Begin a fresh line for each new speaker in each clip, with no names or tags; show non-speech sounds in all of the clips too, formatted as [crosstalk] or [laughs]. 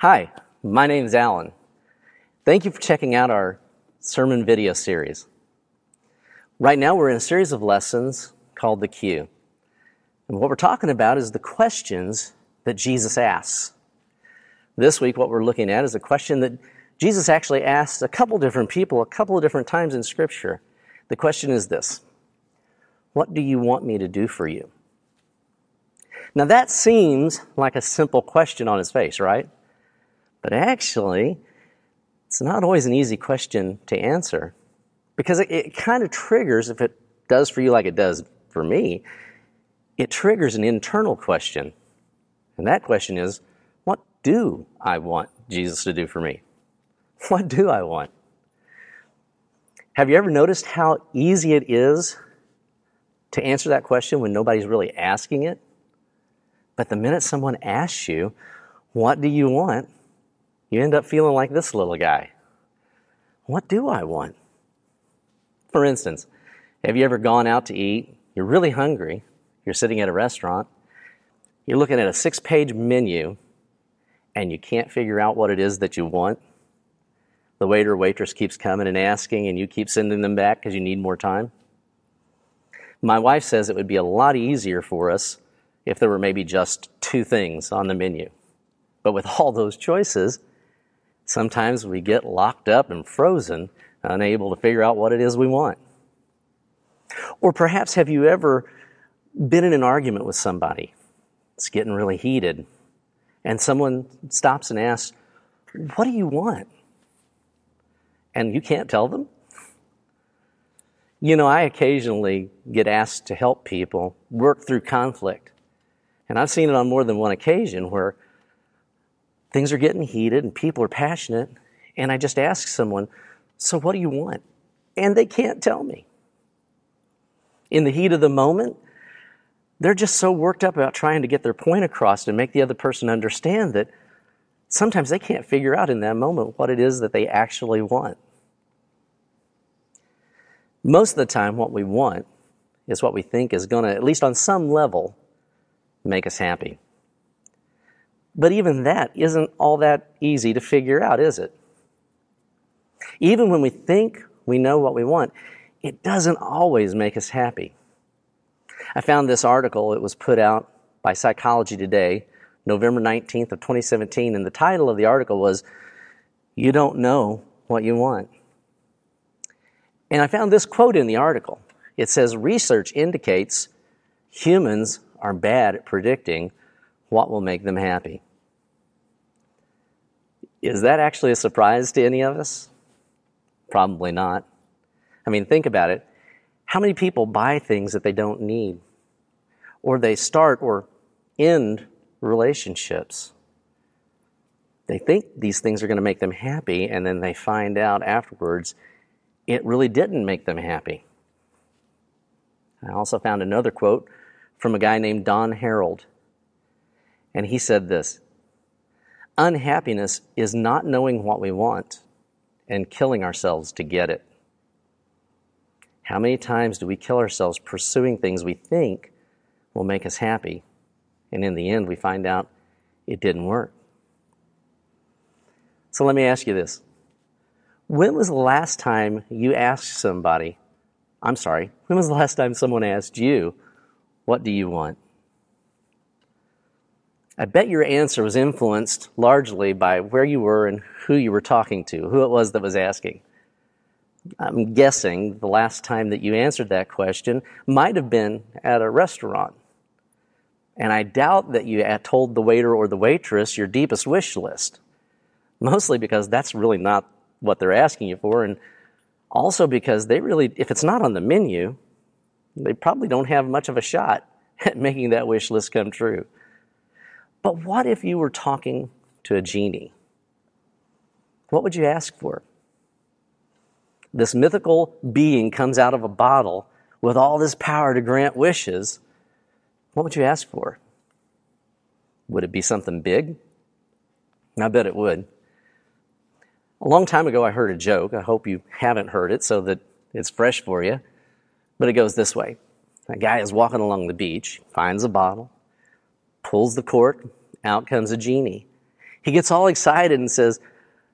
Hi, my name is Alan. Thank you for checking out our sermon video series. Right now, we're in a series of lessons called The Q. And what we're talking about is the questions that Jesus asks. This week, what we're looking at is a question that Jesus actually asked a couple different people a couple of different times in Scripture. The question is this What do you want me to do for you? Now, that seems like a simple question on its face, right? But actually, it's not always an easy question to answer because it, it kind of triggers, if it does for you like it does for me, it triggers an internal question. And that question is, what do I want Jesus to do for me? What do I want? Have you ever noticed how easy it is to answer that question when nobody's really asking it? But the minute someone asks you, What do you want? You end up feeling like this little guy. What do I want? For instance, have you ever gone out to eat? You're really hungry. You're sitting at a restaurant. You're looking at a six page menu and you can't figure out what it is that you want. The waiter or waitress keeps coming and asking, and you keep sending them back because you need more time. My wife says it would be a lot easier for us if there were maybe just two things on the menu. But with all those choices, sometimes we get locked up and frozen, unable to figure out what it is we want. Or perhaps have you ever been in an argument with somebody? It's getting really heated, and someone stops and asks, What do you want? And you can't tell them? You know, I occasionally get asked to help people work through conflict. And I've seen it on more than one occasion where things are getting heated and people are passionate. And I just ask someone, So what do you want? And they can't tell me. In the heat of the moment, they're just so worked up about trying to get their point across and make the other person understand that sometimes they can't figure out in that moment what it is that they actually want. Most of the time, what we want is what we think is going to, at least on some level, make us happy. But even that isn't all that easy to figure out, is it? Even when we think we know what we want, it doesn't always make us happy. I found this article, it was put out by Psychology Today, November 19th of 2017, and the title of the article was You Don't Know What You Want. And I found this quote in the article. It says research indicates humans are bad at predicting what will make them happy. Is that actually a surprise to any of us? Probably not. I mean, think about it. How many people buy things that they don't need? Or they start or end relationships? They think these things are going to make them happy, and then they find out afterwards it really didn't make them happy. I also found another quote from a guy named Don Herold. And he said this Unhappiness is not knowing what we want and killing ourselves to get it. How many times do we kill ourselves pursuing things we think will make us happy? And in the end, we find out it didn't work. So let me ask you this When was the last time you asked somebody, I'm sorry, when was the last time someone asked you, What do you want? I bet your answer was influenced largely by where you were and who you were talking to, who it was that was asking. I'm guessing the last time that you answered that question might have been at a restaurant. And I doubt that you told the waiter or the waitress your deepest wish list, mostly because that's really not what they're asking you for, and also because they really, if it's not on the menu, they probably don't have much of a shot [laughs] at making that wish list come true. But what if you were talking to a genie? What would you ask for? This mythical being comes out of a bottle with all this power to grant wishes. What would you ask for? Would it be something big? I bet it would. A long time ago, I heard a joke. I hope you haven't heard it so that it's fresh for you. But it goes this way A guy is walking along the beach, finds a bottle, pulls the cork, out comes a genie. He gets all excited and says,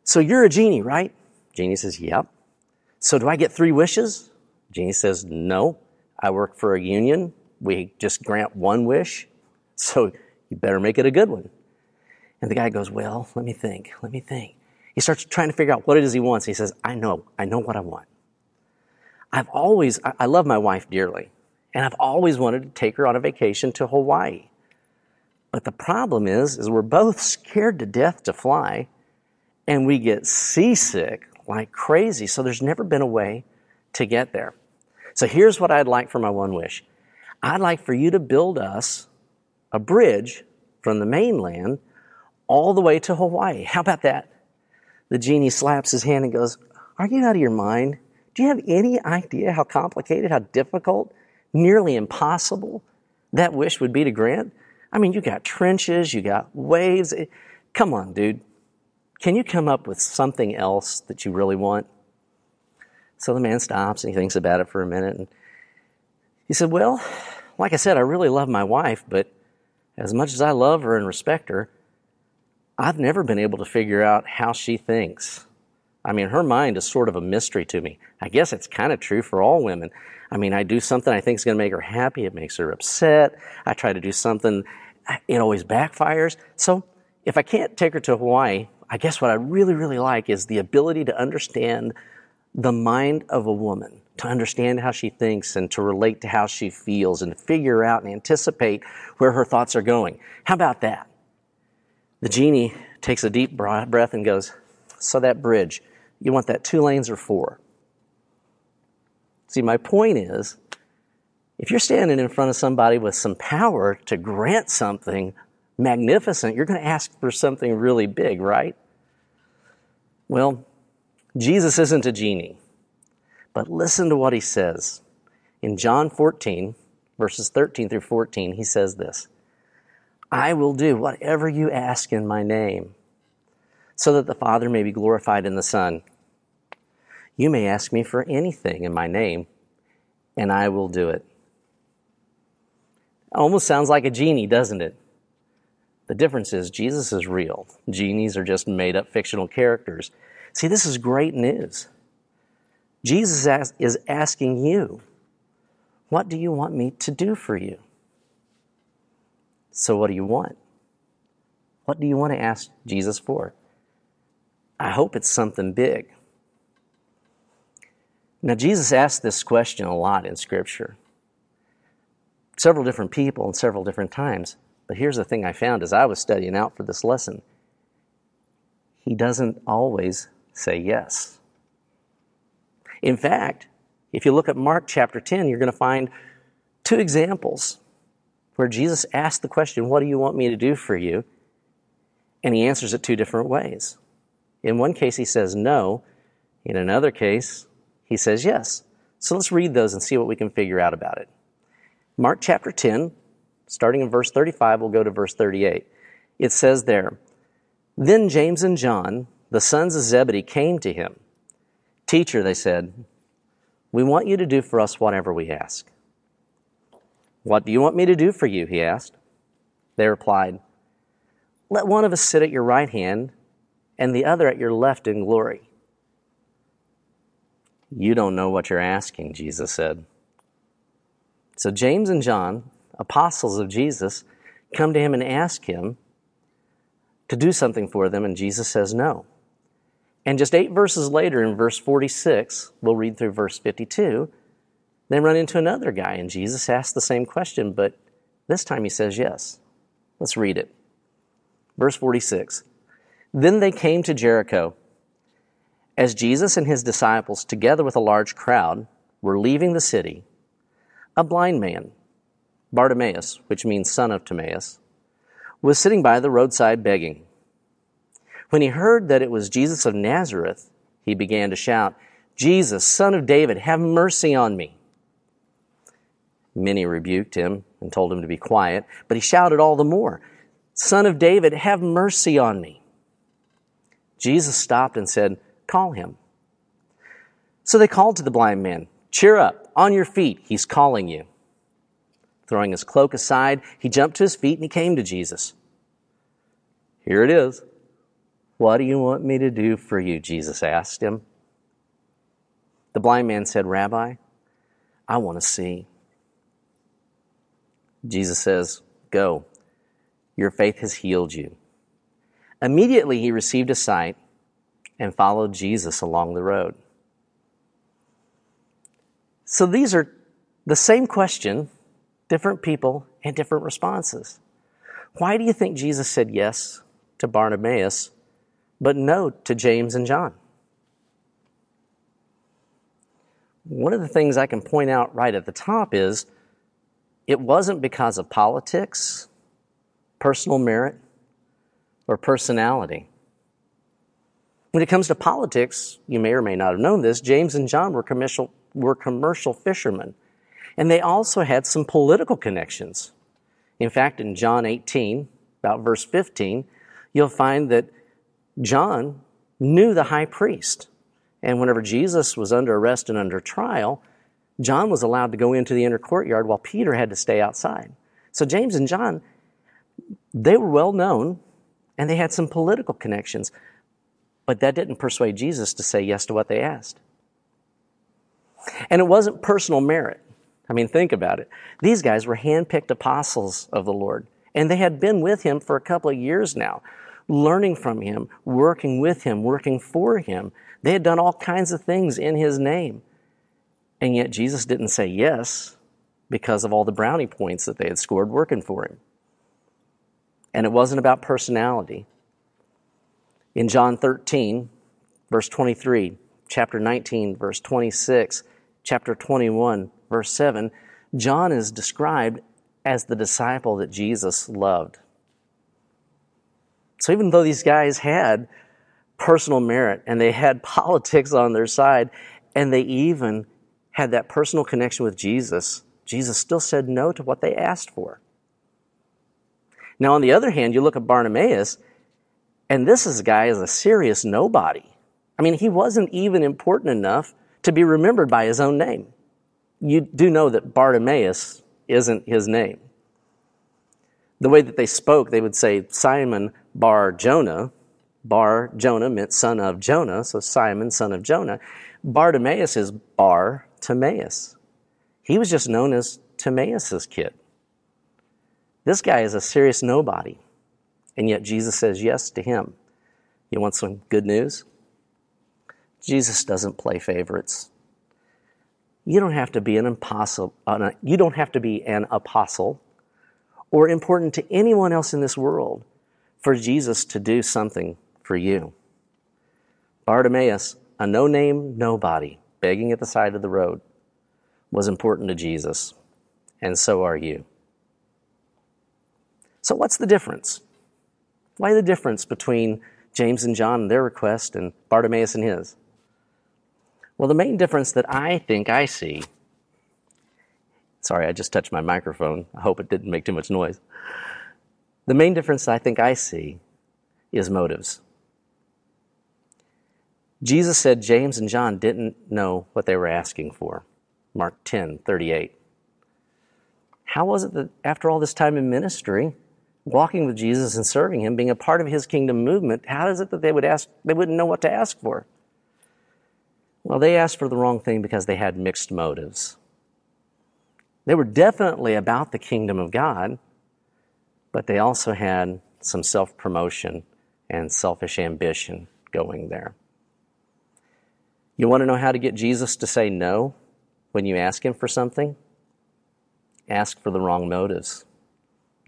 So you're a genie, right? Genie says, Yep. So do I get three wishes? Genie says, No. I work for a union. We just grant one wish. So you better make it a good one. And the guy goes, Well, let me think. Let me think. He starts trying to figure out what it is he wants. He says, I know. I know what I want. I've always, I love my wife dearly, and I've always wanted to take her on a vacation to Hawaii. But the problem is, is we're both scared to death to fly, and we get seasick like crazy. So there's never been a way to get there. So here's what I'd like for my one wish. I'd like for you to build us a bridge from the mainland all the way to Hawaii. How about that? The genie slaps his hand and goes, Are you out of your mind? Do you have any idea how complicated, how difficult, nearly impossible that wish would be to grant? I mean, you got trenches, you got waves. Come on, dude. Can you come up with something else that you really want? So the man stops and he thinks about it for a minute. And he said, Well, like I said, I really love my wife, but as much as I love her and respect her, I've never been able to figure out how she thinks. I mean, her mind is sort of a mystery to me. I guess it's kind of true for all women. I mean, I do something I think is going to make her happy. It makes her upset. I try to do something. It always backfires. So if I can't take her to Hawaii, I guess what I really, really like is the ability to understand the mind of a woman, to understand how she thinks and to relate to how she feels and to figure out and anticipate where her thoughts are going. How about that? The genie takes a deep breath and goes, So that bridge, you want that two lanes or four? See, my point is if you're standing in front of somebody with some power to grant something magnificent, you're going to ask for something really big, right? Well, Jesus isn't a genie, but listen to what he says. In John 14, verses 13 through 14, he says this I will do whatever you ask in my name, so that the Father may be glorified in the Son. You may ask me for anything in my name, and I will do it. Almost sounds like a genie, doesn't it? The difference is Jesus is real. Genies are just made up fictional characters. See, this is great news. Jesus is asking you, What do you want me to do for you? So, what do you want? What do you want to ask Jesus for? I hope it's something big. Now, Jesus asked this question a lot in Scripture. Several different people and several different times. But here's the thing I found as I was studying out for this lesson He doesn't always say yes. In fact, if you look at Mark chapter 10, you're going to find two examples where Jesus asks the question, What do you want me to do for you? And he answers it two different ways. In one case, he says no. In another case, he says yes. So let's read those and see what we can figure out about it. Mark chapter 10, starting in verse 35, we'll go to verse 38. It says there, Then James and John, the sons of Zebedee, came to him. Teacher, they said, we want you to do for us whatever we ask. What do you want me to do for you? He asked. They replied, Let one of us sit at your right hand and the other at your left in glory. You don't know what you're asking, Jesus said. So James and John, apostles of Jesus, come to him and ask him to do something for them, and Jesus says no. And just eight verses later, in verse 46, we'll read through verse 52, they run into another guy, and Jesus asks the same question, but this time he says yes. Let's read it. Verse 46 Then they came to Jericho. As Jesus and his disciples, together with a large crowd, were leaving the city, a blind man, Bartimaeus, which means son of Timaeus, was sitting by the roadside begging. When he heard that it was Jesus of Nazareth, he began to shout, Jesus, son of David, have mercy on me. Many rebuked him and told him to be quiet, but he shouted all the more, Son of David, have mercy on me. Jesus stopped and said, Call him. So they called to the blind man, Cheer up, on your feet, he's calling you. Throwing his cloak aside, he jumped to his feet and he came to Jesus. Here it is. What do you want me to do for you? Jesus asked him. The blind man said, Rabbi, I want to see. Jesus says, Go, your faith has healed you. Immediately he received a sight and followed Jesus along the road. So these are the same question, different people, and different responses. Why do you think Jesus said yes to Bartimaeus, but no to James and John? One of the things I can point out right at the top is it wasn't because of politics, personal merit, or personality. When it comes to politics, you may or may not have known this, James and John were commercial, were commercial fishermen. And they also had some political connections. In fact, in John 18, about verse 15, you'll find that John knew the high priest. And whenever Jesus was under arrest and under trial, John was allowed to go into the inner courtyard while Peter had to stay outside. So James and John, they were well known and they had some political connections, but that didn't persuade Jesus to say yes to what they asked. And it wasn't personal merit. I mean, think about it. These guys were handpicked apostles of the Lord, and they had been with him for a couple of years now, learning from him, working with him, working for him. They had done all kinds of things in his name. And yet Jesus didn't say yes because of all the brownie points that they had scored working for him. And it wasn't about personality. In John 13, verse 23, chapter 19, verse 26, chapter 21, verse 7, John is described as the disciple that Jesus loved. So even though these guys had personal merit and they had [laughs] politics on their side and they even had that personal connection with Jesus, Jesus still said no to what they asked for. Now, on the other hand, you look at Bartimaeus, and this is guy is a serious nobody. I mean, he wasn't even important enough to be remembered by his own name. You do know that Bartimaeus isn't his name. The way that they spoke, they would say Simon Bar Jonah. Bar Jonah meant son of Jonah, so Simon, son of Jonah. Bartimaeus is Bar Timaeus. He was just known as Timaeus' kid. This guy is a serious nobody, and yet Jesus says yes to him. You want some good news? Jesus doesn't play favorites. You don't have to be an apostle. Uh, you don't have to be an apostle or important to anyone else in this world for Jesus to do something for you. Bartimaeus, a no-name nobody, begging at the side of the road, was important to Jesus, and so are you. So, what's the difference? Why the difference between James and John and their request and Bartimaeus and his? Well, the main difference that I think I see, sorry, I just touched my microphone. I hope it didn't make too much noise. The main difference I think I see is motives. Jesus said James and John didn't know what they were asking for. Mark 10 38. How was it that after all this time in ministry, walking with Jesus and serving him, being a part of his kingdom movement, how is it that they would ask they wouldn't know what to ask for? Well, they asked for the wrong thing because they had mixed motives. They were definitely about the kingdom of God, but they also had some self promotion and selfish ambition going there. You want to know how to get Jesus to say no when you ask him for something? Ask for the wrong motives.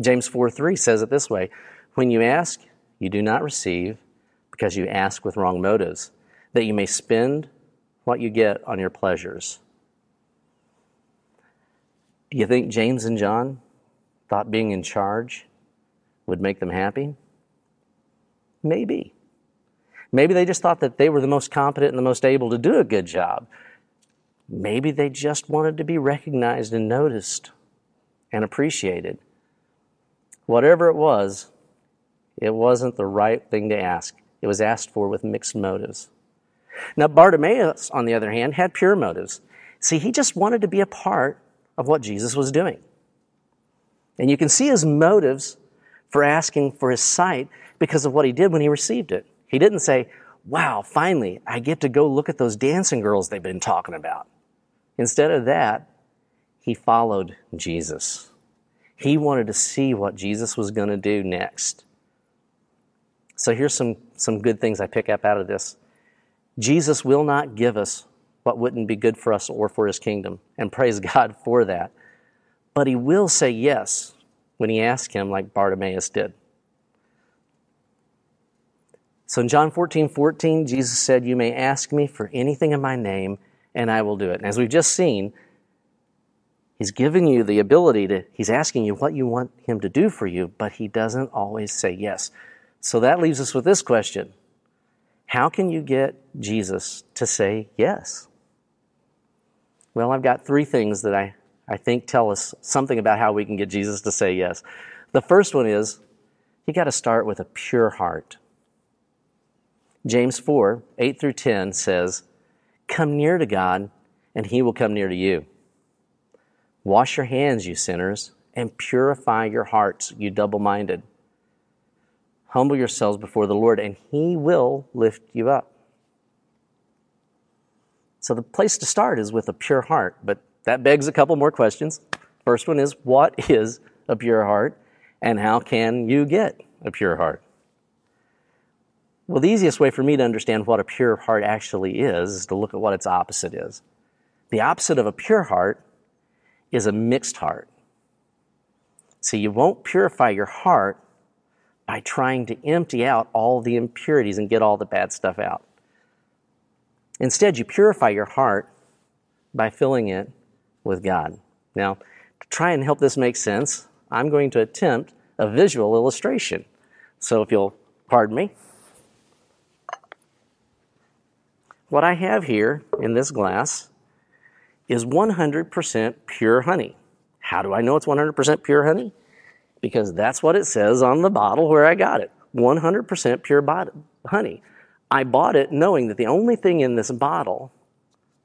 James 4 3 says it this way When you ask, you do not receive because you ask with wrong motives, that you may spend what you get on your pleasures. Do you think James and John thought being in charge would make them happy? Maybe. Maybe they just thought that they were the most competent and the most able to do a good job. Maybe they just wanted to be recognized and noticed and appreciated. Whatever it was, it wasn't the right thing to ask. It was asked for with mixed motives. Now, Bartimaeus, on the other hand, had pure motives. See, he just wanted to be a part of what Jesus was doing. And you can see his motives for asking for his sight because of what he did when he received it. He didn't say, wow, finally, I get to go look at those dancing girls they've been talking about. Instead of that, he followed Jesus. He wanted to see what Jesus was going to do next. So here's some, some good things I pick up out of this. Jesus will not give us what wouldn't be good for us or for his kingdom, and praise God for that. But he will say yes when he asks him, like Bartimaeus did. So in John 14, 14, Jesus said, You may ask me for anything in my name, and I will do it. And as we've just seen, He's giving you the ability to, He's asking you what you want Him to do for you, but He doesn't always say yes. So that leaves us with this question How can you get Jesus to say yes? Well, I've got three things that I, I think tell us something about how we can get Jesus to say yes. The first one is you got to start with a pure heart. James 4 8 through 10 says, Come near to God, and he will come near to you. Wash your hands, you sinners, and purify your hearts, you double minded. Humble yourselves before the Lord, and he will lift you up. So the place to start is with a pure heart, but that begs a couple more questions. First one is what [laughs] is a pure heart, and how can you get a pure heart? Well, the easiest way for me to understand what a pure heart actually is is to look at what its opposite is. The opposite of a pure heart is a mixed heart. See, you won't purify your heart by trying to empty out all the impurities and get all the bad stuff out. Instead, you purify your heart by filling it with God. Now, to try and help this make sense, I'm going to attempt a visual illustration. So, if you'll pardon me. What I have here in this glass is 100% pure honey. How do I know it's 100% pure honey? Because that's what it says on the bottle where I got it 100% pure honey. I bought it knowing that the only thing in this bottle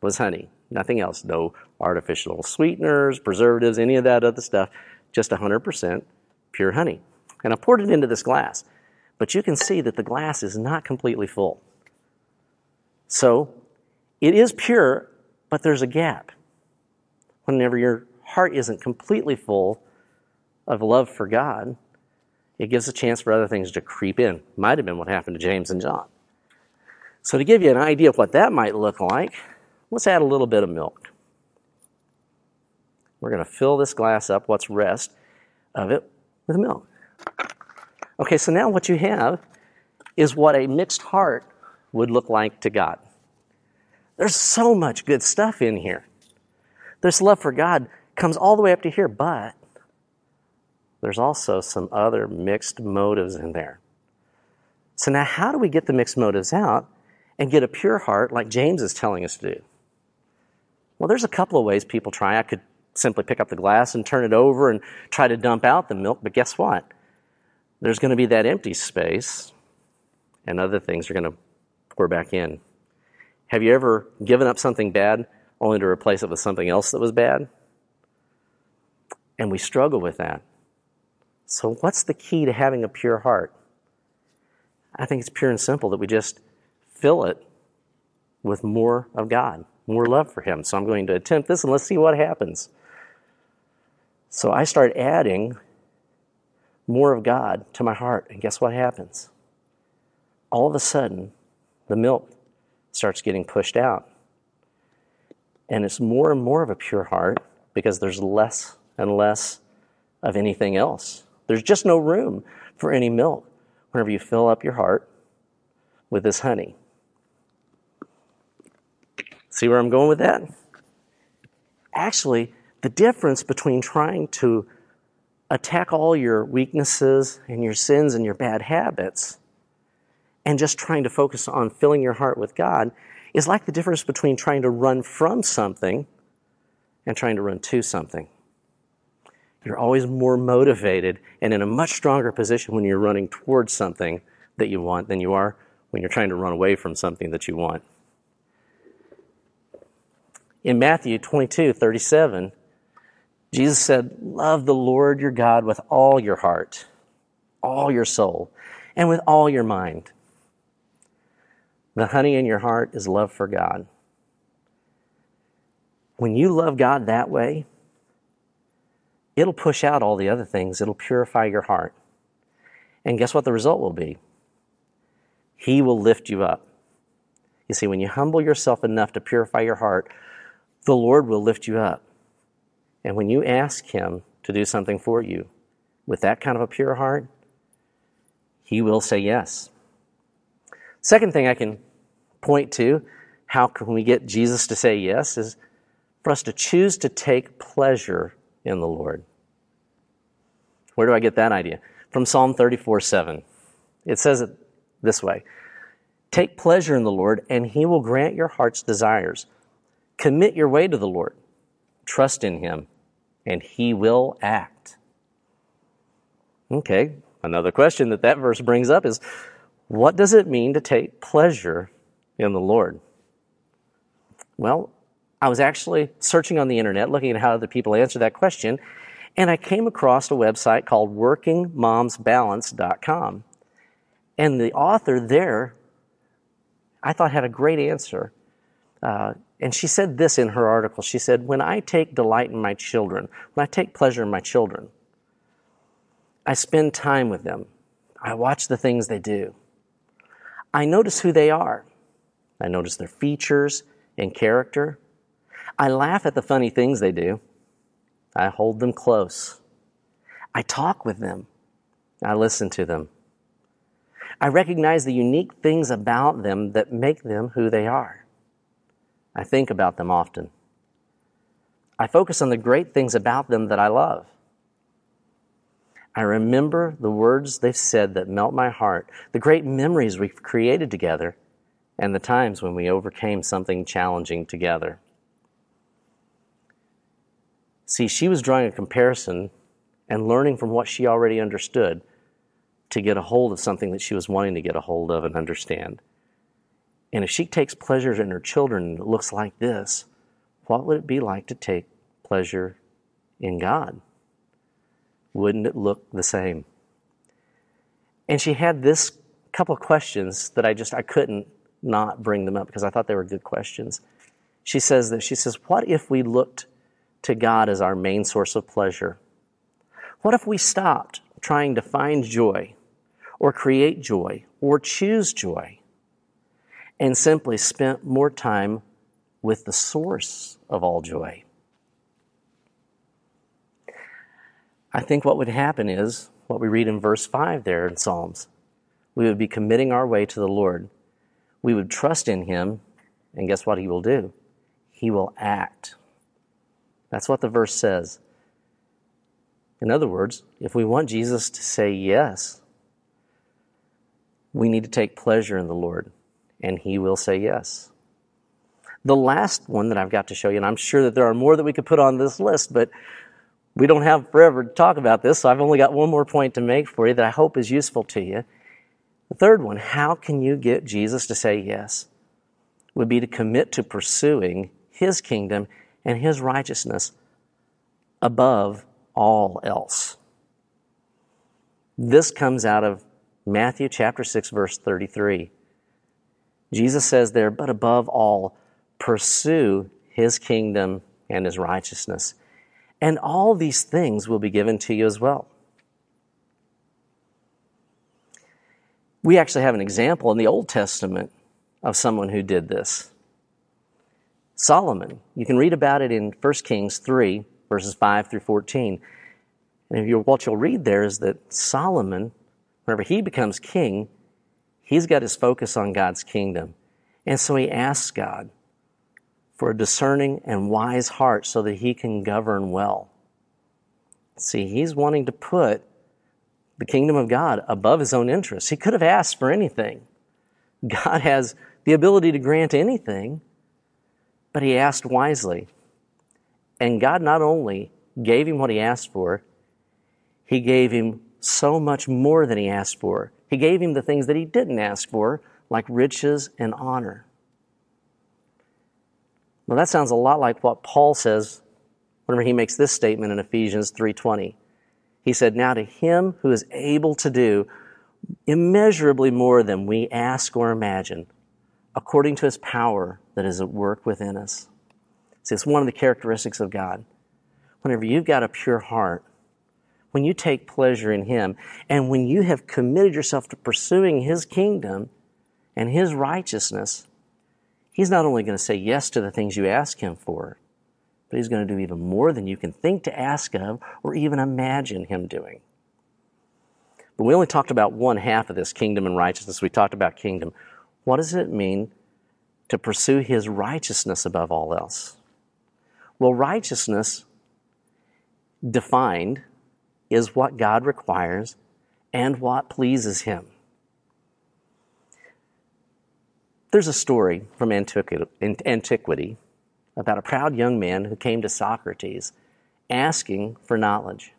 was honey, nothing else. No artificial sweeteners, preservatives, any of that other stuff, just 100% pure honey. And I poured it into this glass. But you can see that the glass is not completely full. So it is pure, but there's a gap. Whenever your heart isn't completely full of love for God, it gives a chance for other things to creep in. Might have been what happened to James and John. So, to give you an idea of what that might look like, let's add a little bit of milk. We're going to fill this glass up, what's rest of it, with milk. Okay, so now what you have is what a mixed heart would look like to God. There's so much good stuff in here. This love for God comes all the way up to here, but there's also some other mixed motives in there. So now how do we get the mixed motives out and get a pure heart like James is telling us to do? Well, there's a couple of ways people try. I could simply pick up the glass and turn it over and try to dump out the milk, but guess what? There's going to be that empty space, and other things are going to pour back in. Have you ever given up something bad only to replace it with something else that was bad? And we struggle with that. So, what's the key to having a pure heart? I think it's pure and simple that we just fill it with more of God, more love for Him. So, I'm going to attempt this and let's see what happens. So, I start adding more of God to my heart, and guess what happens? All of a sudden, the milk starts getting pushed out. And it's more and more of a pure heart because there's less and less of anything else. There's just no room for any milk whenever you fill up your heart with this honey. See where I'm going with that? Actually, the difference between trying to attack all your weaknesses and your sins and your bad habits and just trying to focus on filling your heart with God is like the difference between trying to run from something and trying to run to something. You're always more motivated and in a much stronger position when you're running towards something that you want than you are when you're trying to run away from something that you want. In Matthew 22 37, Jesus said, Love the Lord your God with all your heart, all your soul, and with all your mind. The honey in your heart is love for God. When you love God that way, it'll push out all the other things. It'll purify your heart. And guess what the result will be? He will lift you up. You see, when you humble yourself enough to purify your heart, the Lord will lift you up. And when you ask Him to do something for you with that kind of a pure heart, He will say yes. Second thing I can point to, how can we get Jesus to say yes, is for us to choose to take pleasure in the Lord. Where do I get that idea? From Psalm 34 7. It says it this way Take pleasure in the Lord, and he will grant your heart's desires. Commit your way to the Lord. Trust in him, and he will act. Okay, another question that that verse brings up is what does it mean to take pleasure in the Lord? Well, I was actually searching on the internet, looking at how other people answer that question, and I came across a website called workingmomsbalance.com. And the author there, I thought had a great answer. Uh, and she said this in her article. She said, When I take delight in my children, when I take pleasure in my children, I spend time with them. I watch the things they do. I notice who they are. I notice their features and character. I laugh at the funny things they do. I hold them close. I talk with them. I listen to them. I recognize the unique things about them that make them who they are. I think about them often. I focus on the great things about them that I love. I remember the words they've said that melt my heart, the great memories we've created together, and the times when we overcame something challenging together. See, she was drawing a comparison and learning from what she already understood to get a hold of something that she was wanting to get a hold of and understand. And if she takes pleasure in her children and it looks like this, what would it be like to take pleasure in God? Wouldn't it look the same? And she had this couple of questions that I just I couldn't not bring them up because I thought they were good questions. She says that she says, "What if we looked to God as our main source of pleasure? What if we stopped trying to find joy or create joy or choose joy and simply spent more time with the source of all joy? I think what would happen is what we read in verse 5 there in Psalms. We would be committing our way to the Lord. We would trust in Him, and guess what He will do? He will act. That's what the verse says. In other words, if we want Jesus to say yes, we need to take pleasure in the Lord, and He will say yes. The last one that I've got to show you, and I'm sure that there are more that we could put on this list, but we don't have forever to talk about this, so I've only got one more point to make for you that I hope is useful to you. The third one, how can you get Jesus to say yes? Would be to commit to pursuing His kingdom and his righteousness above all else. This comes out of Matthew chapter 6 verse 33. Jesus says there, but above all, pursue his kingdom and his righteousness. And all these things will be given to you as well. We actually have an example in the Old Testament of someone who did this. Solomon. You can read about it in 1 Kings 3, verses 5 through 14. And you, what you'll read there is that Solomon, whenever he becomes king, he's got his focus on God's kingdom. And so he asks God for a discerning and wise heart so that he can govern well. See, he's wanting to put the kingdom of God above his own interests. He could have asked for anything. God has the ability to grant anything, but he asked wisely. And God not only gave him what he asked for, he gave him so much more than he asked for. He gave him the things that he didn't ask for, like riches and honor. Well, that sounds a lot like what Paul says whenever he makes this statement in Ephesians 3:20. He said, "Now to him who is able to do immeasurably more than we ask or imagine, according to his power that is at work within us. See, it's one of the characteristics of God. Whenever you've got a pure heart, when you take pleasure in him, and when you have committed yourself to pursuing his kingdom and his righteousness, he's not only going to say yes to the things you ask him for, but he's going to do even more than you can think to ask of or even imagine him doing. But we only talked about one half of this kingdom and righteousness. We talked about kingdom. What does it mean to pursue his righteousness above all else? Well, righteousness defined is what God requires and what pleases him. There's a story from antiquity about a proud young man who came to Socrates asking for knowledge.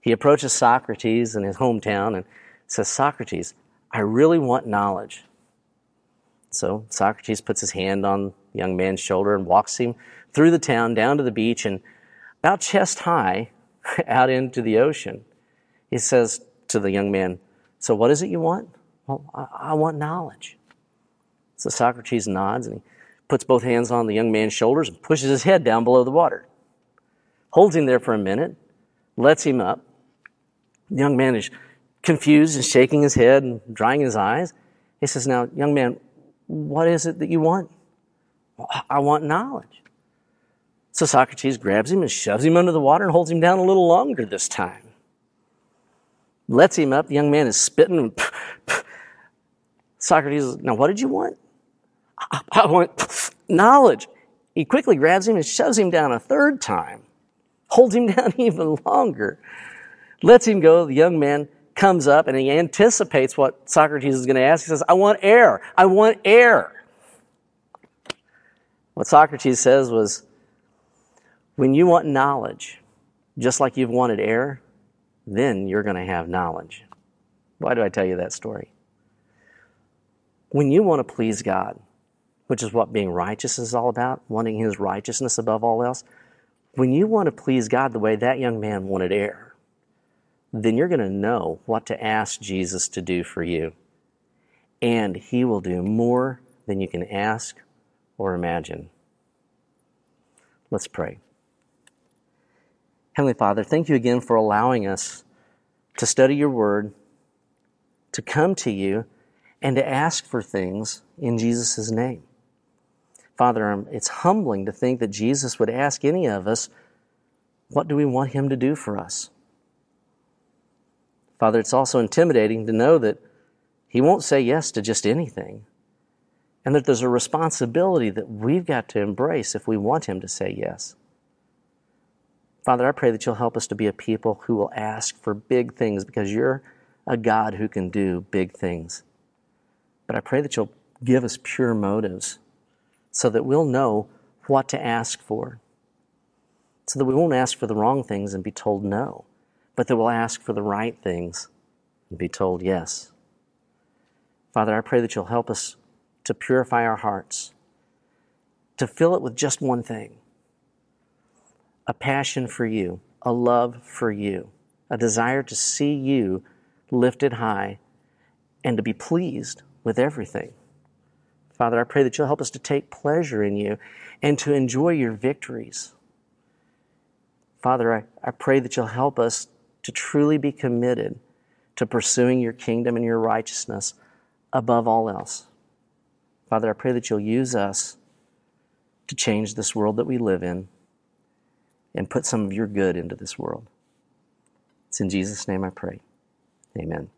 He approaches Socrates in his hometown and says, Socrates, I really want knowledge. So Socrates puts his hand on the young man's shoulder and walks him through the town down to the beach and about chest high [laughs] out into the ocean. He says to the young man, So what is it you want? Well, I, I want knowledge. So Socrates nods and he puts both hands on the young man's shoulders and pushes his head down below the water. Holds him there for a minute, lets him up. The young man is confused and shaking his head and drying his eyes. He says, Now, young man, what is it that you want? I want knowledge. So Socrates grabs him and shoves him under the water and holds him down a little longer this time. Lets him up. The young man is spitting. [laughs] Socrates, now what did you want? I, want knowledge. He quickly grabs him and shoves him down a third time, holds him [laughs] down even longer, lets him go. The young man comes up and he anticipates what Socrates is going to ask. He says, I want air. I want air. What Socrates says was, when you want knowledge, just like you've wanted air, then you're going to have knowledge. Why do I tell you that story? When you want to please God, which is what being righteous is all about, wanting His righteousness above all else, when you want to please God the way that young man wanted air, then you're going to know what to ask Jesus to do for you. And He will do more than you can ask or imagine. Let's pray. Heavenly Father, thank you again for allowing us to study your word, to come to you, and to ask for things in Jesus' name. Father, it's humbling to think that Jesus would ask any of us, what do we want him to do for us? Father, it's also intimidating to know that he won't say yes to just anything, and that there's a responsibility that we've got to embrace if we want him to say yes. Father, I pray that you'll help us to be a people who will ask for big things because you're a God who can do big things. But I pray that you'll give us pure motives so that we'll know what to ask for. So that we won't ask for the wrong things and be told no, but that we'll ask for the right things and be told yes. Father, I pray that you'll help us to purify our hearts, to fill it with just one thing a passion for you, a love for you, a desire to see you lifted high and to be pleased with everything. Father, I pray that you'll help us to take pleasure in you and to enjoy your victories. Father, I, I pray that you'll help us to truly be committed to pursuing your kingdom and your righteousness above all else. Father, I pray that you'll use us to change this world that we live in and put some of your good into this world. It's in Jesus' name I pray. Amen.